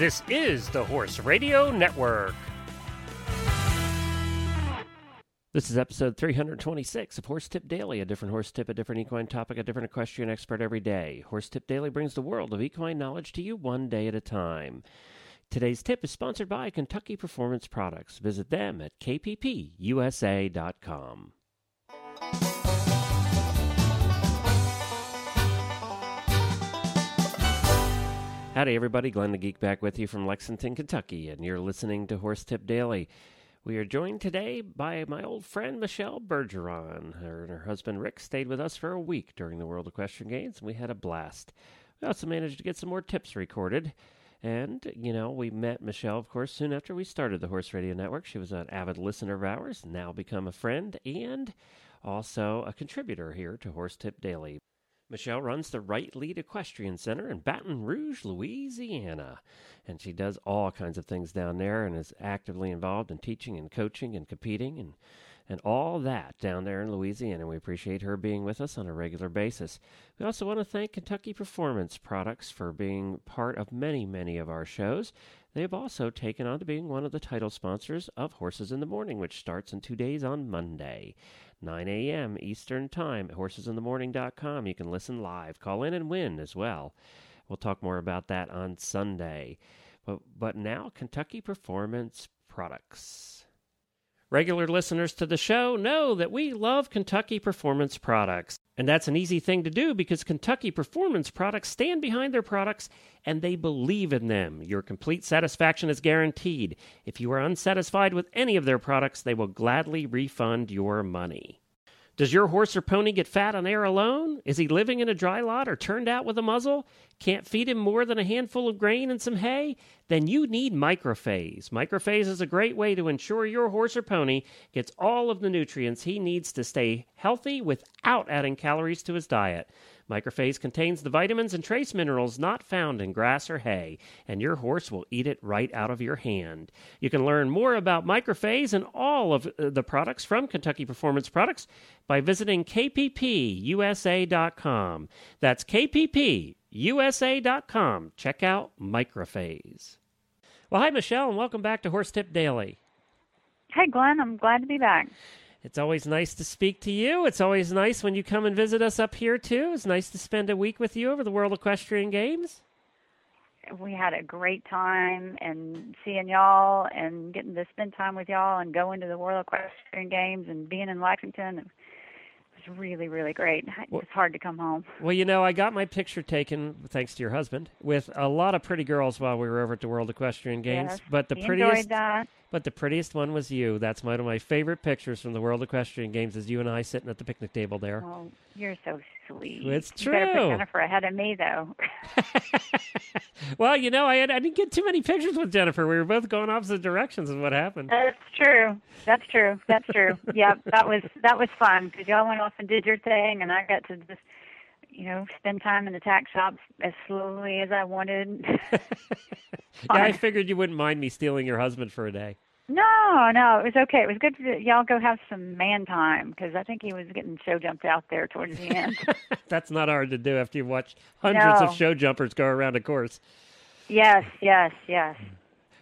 This is the Horse Radio Network. This is episode 326 of Horse Tip Daily, a different horse tip, a different equine topic, a different equestrian expert every day. Horse Tip Daily brings the world of equine knowledge to you one day at a time. Today's tip is sponsored by Kentucky Performance Products. Visit them at kppusa.com. Howdy, everybody. Glenn the Geek back with you from Lexington, Kentucky, and you're listening to Horse Tip Daily. We are joined today by my old friend Michelle Bergeron. Her and her husband Rick stayed with us for a week during the World Equestrian Games, and we had a blast. We also managed to get some more tips recorded. And, you know, we met Michelle, of course, soon after we started the Horse Radio Network. She was an avid listener of ours, now become a friend, and also a contributor here to Horse Tip Daily. Michelle runs the Right Lead Equestrian Center in Baton Rouge, Louisiana. And she does all kinds of things down there and is actively involved in teaching and coaching and competing and, and all that down there in Louisiana. We appreciate her being with us on a regular basis. We also want to thank Kentucky Performance Products for being part of many, many of our shows. They have also taken on to being one of the title sponsors of Horses in the Morning, which starts in two days on Monday. 9 a.m. Eastern Time at horsesinthemorning.com. You can listen live, call in, and win as well. We'll talk more about that on Sunday. But, but now, Kentucky Performance Products. Regular listeners to the show know that we love Kentucky Performance Products. And that's an easy thing to do because Kentucky Performance Products stand behind their products and they believe in them. Your complete satisfaction is guaranteed. If you are unsatisfied with any of their products, they will gladly refund your money. Does your horse or pony get fat on air alone? Is he living in a dry lot or turned out with a muzzle? Can't feed him more than a handful of grain and some hay? Then you need Microphase. Microphase is a great way to ensure your horse or pony gets all of the nutrients he needs to stay healthy without adding calories to his diet. Microphase contains the vitamins and trace minerals not found in grass or hay, and your horse will eat it right out of your hand. You can learn more about Microphase and all of uh, the products from Kentucky Performance Products by visiting kppusa.com. That's kppusa.com. Check out Microphase. Well, hi, Michelle, and welcome back to Horse Tip Daily. Hey, Glenn, I'm glad to be back. It's always nice to speak to you. It's always nice when you come and visit us up here, too. It's nice to spend a week with you over the World Equestrian Games. We had a great time and seeing y'all and getting to spend time with y'all and going to the World Equestrian Games and being in Lexington. Was really, really great. It's hard to come home. Well, you know, I got my picture taken, thanks to your husband, with a lot of pretty girls while we were over at the World Equestrian Games. Yes, but the prettiest enjoyed that. But the prettiest one was you. That's one of my favorite pictures from the World Equestrian Games is you and I sitting at the picnic table there. Oh, you're so sweet. It's You better true. put Jennifer ahead of me, though. well, you know, I, had, I didn't get too many pictures with Jennifer. We were both going opposite directions is what happened. That's true. That's true. That's true. yeah, that was that was fun because y'all went off and did your thing, and I got to just, you know, spend time in the tack shops as slowly as I wanted. yeah, I figured you wouldn't mind me stealing your husband for a day. No, no, it was okay. It was good for y'all go have some man time because I think he was getting show jumped out there towards the end. That's not hard to do after you've watched hundreds No. of show jumpers go around a course. yes, yes, yes.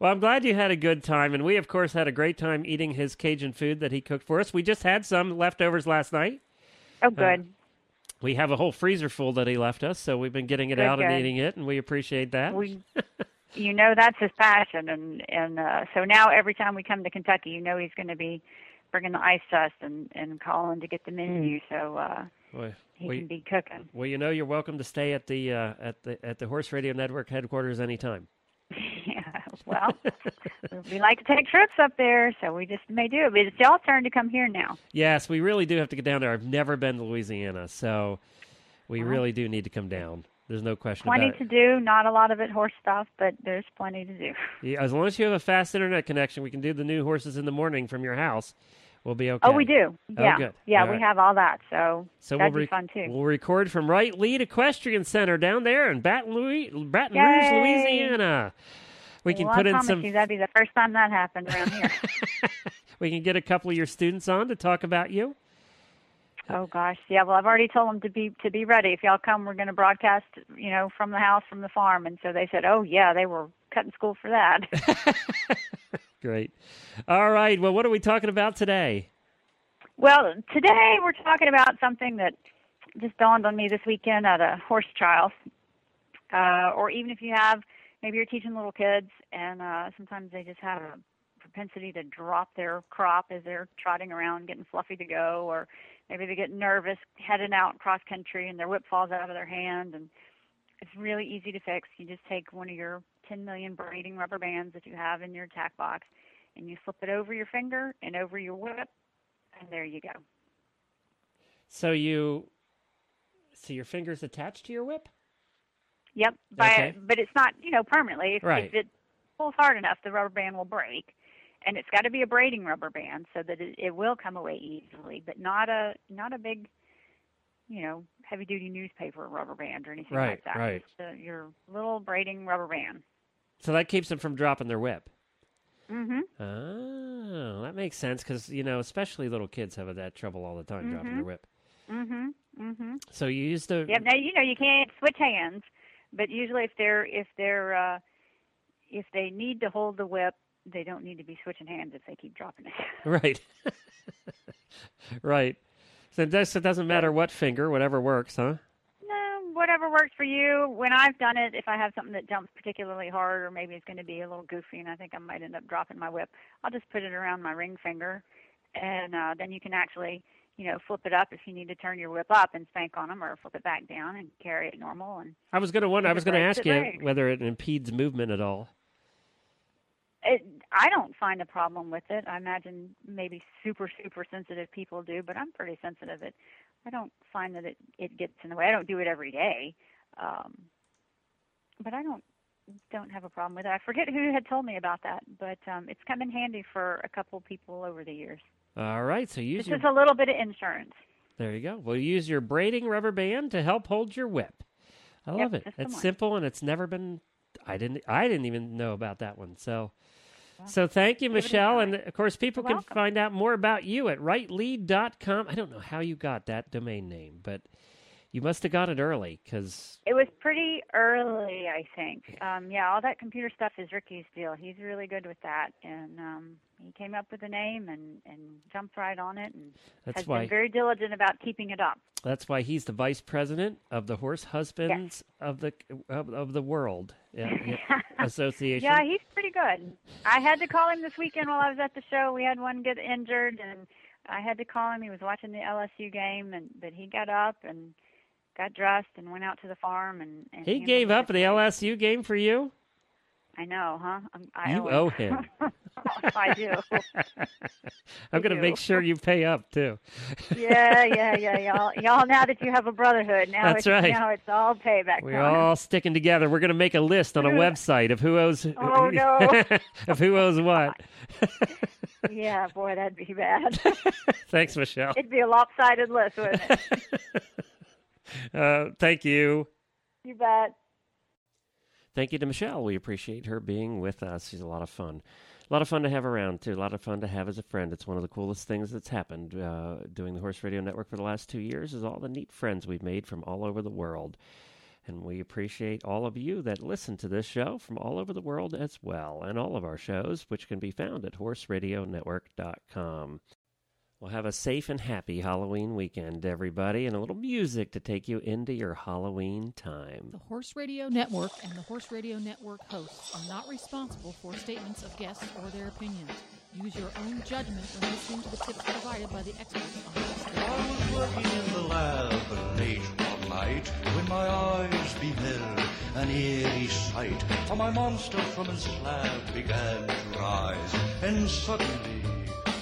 Well, I'm glad you had a good time, and we, of course, had a great time eating his Cajun food that he cooked for us. We just had some leftovers last night. Oh, good. Uh, We have a whole freezer full that he left us, so we've been getting it Good, out and eating it, and we appreciate that. we, you know, that's his passion, and and uh, so now every time we come to Kentucky, you know, he's going to be bringing the ice to us and and calling to get the menu, so uh, Well, he we- can be cooking. well, you know, you're welcome to stay at the uh, at the at the Horse Radio Network headquarters anytime. Well, we like to take trips up there, so we just may do it. But it's y'all's turn to come here now. Yes, we really do have to get down there. I've never been to Louisiana, so we really do need to come down. There's no question Plenty to do. Not a lot of it horse stuff, but there's plenty to do. Yeah, as long as you have a fast internet connection, we can do the new horses in the morning from your house. We'll be okay. Oh, we do. Oh, Yeah, yeah, All we right. have all that. So, So that'd we'll be rec- fun too. We'll record from Right Lead Equestrian Center down there in Baton, Louis- Baton. Rouge, Louisiana. We can well, put I in some. you that'd be the first time that happened around here. we can get a couple of your students on to talk about you. oh gosh, yeah. Well, I've already told them to be to be ready. If y'all come, we're going to broadcast, you know, from the house, from the farm. And so they said, oh yeah, they were cutting school for that. Great. All right. Well, what are we talking about today? well, today we're talking about something that just dawned on me this weekend at a horse trial. Uh, or even if you have, maybe you're teaching little kids, and uh, sometimes they just have a propensity to drop their crop as they're trotting around, getting fluffy to go, or maybe they get nervous heading out cross country and their whip falls out of their hand. And it's really easy to fix. You just take one of your 10 million braiding rubber bands that you have in your tack box, and you slip it over your finger and over your whip, and there you go. So you, so your fingers attached to your whip? Yep, by Okay. but it's not you know permanently. If, Right. if it pulls hard enough, the rubber band will break, and it's got to be a braiding rubber band so that it, it will come away easily, but not a not a big, you know, heavy duty newspaper rubber band or anything Right, like that. right. Just a, your little braiding rubber band. So that keeps them from dropping their whip. Mhm. Oh, that makes sense because you know, especially little kids have that trouble all the time dropping their whip. Mhm. Mhm. So you use the Yep. Now you know you can't switch hands, but usually if they're if they're uh, if they need to hold the whip, they don't need to be switching hands if they keep dropping it. right, right. So it, does, it doesn't matter what finger, whatever works, huh? No, whatever works for you. When I've done it, if I have something that jumps particularly hard, or maybe it's going to be a little goofy, and I think I might end up dropping my whip, I'll just put it around my ring finger, and uh, then you can actually, you know, flip it up if you need to turn your whip up and spank on them, or flip it back down and carry it normal. And I was going to wonder. I was going to ask you breaks. whether it impedes movement at all. it, I don't find a problem with it. I imagine maybe super super sensitive people do, but I'm pretty sensitive. It, I don't find that it it gets in the way. I don't do it every day, um, but I don't don't have a problem with it. I forget who had told me about that, but um, it's come in handy for a couple people over the years. All right. So use This your is a little bit of insurance. There you go. Well, use your braiding rubber band to help hold your whip. I Yep, love it. It's simple and it's never been. I didn't. I didn't even know about that one. So, so thank you, give it a Michelle. And of course, people You're can welcome. find out more about you at rightlead.com. I don't know how you got that domain name, but you must have got it early because It was pretty early, I think. Um, yeah, all that computer stuff is Ricky's deal. He's really good with that, and um, he came up with a name and and jumped right on it, and that's has why been very diligent about keeping it up. that's why he's the vice president of the Horse Husbands of the of, of the World yeah, yeah, Association. Yeah, he's pretty good. I had to call him this weekend while I was at the show. We had one get injured, and I had to call him. He was watching the LSU game, and but he got up and got dressed and went out to the farm and, and he gave up the. LSU game for you. I know, huh? Um, I'm, You owe owe him. I do. I'm going to make sure you pay up too. yeah, yeah, yeah, y'all, y'all. Now that you have a brotherhood, now That's it's right. now it's all payback. We're time. all sticking together. We're going to make a list on a website of who owes Oh, no. of who owes what. yeah, boy, that'd be bad. Thanks, Michelle. It'd be a lopsided list, wouldn't it? Uh, thank you. You bet. Thank you to Michelle. We appreciate her being with us. She's a lot of fun. A lot of fun to have around, too. A lot of fun to have as a friend. It's one of the coolest things that's happened uh, doing the Horse Radio Network for the last two years is all the neat friends we've made from all over the world. And we appreciate all of you that listen to this show from all over the world as well, and all of our shows, which can be found at horseradionetwork.com. Well, have a safe and happy Halloween weekend, everybody, and a little music to take you into your Halloween time. The Horse Radio Network and the Horse Radio Network hosts are not responsible for statements of guests or their opinions. Use your own judgment when listening to the tips provided by the experts on this I was working in the lab late one night when my eyes beheld an eerie sight. For my monster from his slab began to rise, and suddenly,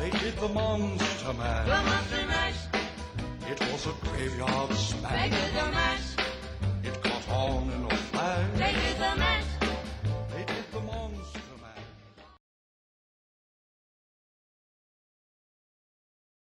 they did the Monster Mash. The Monster Mash. It was a graveyard smash. They did the mash. It caught on and on.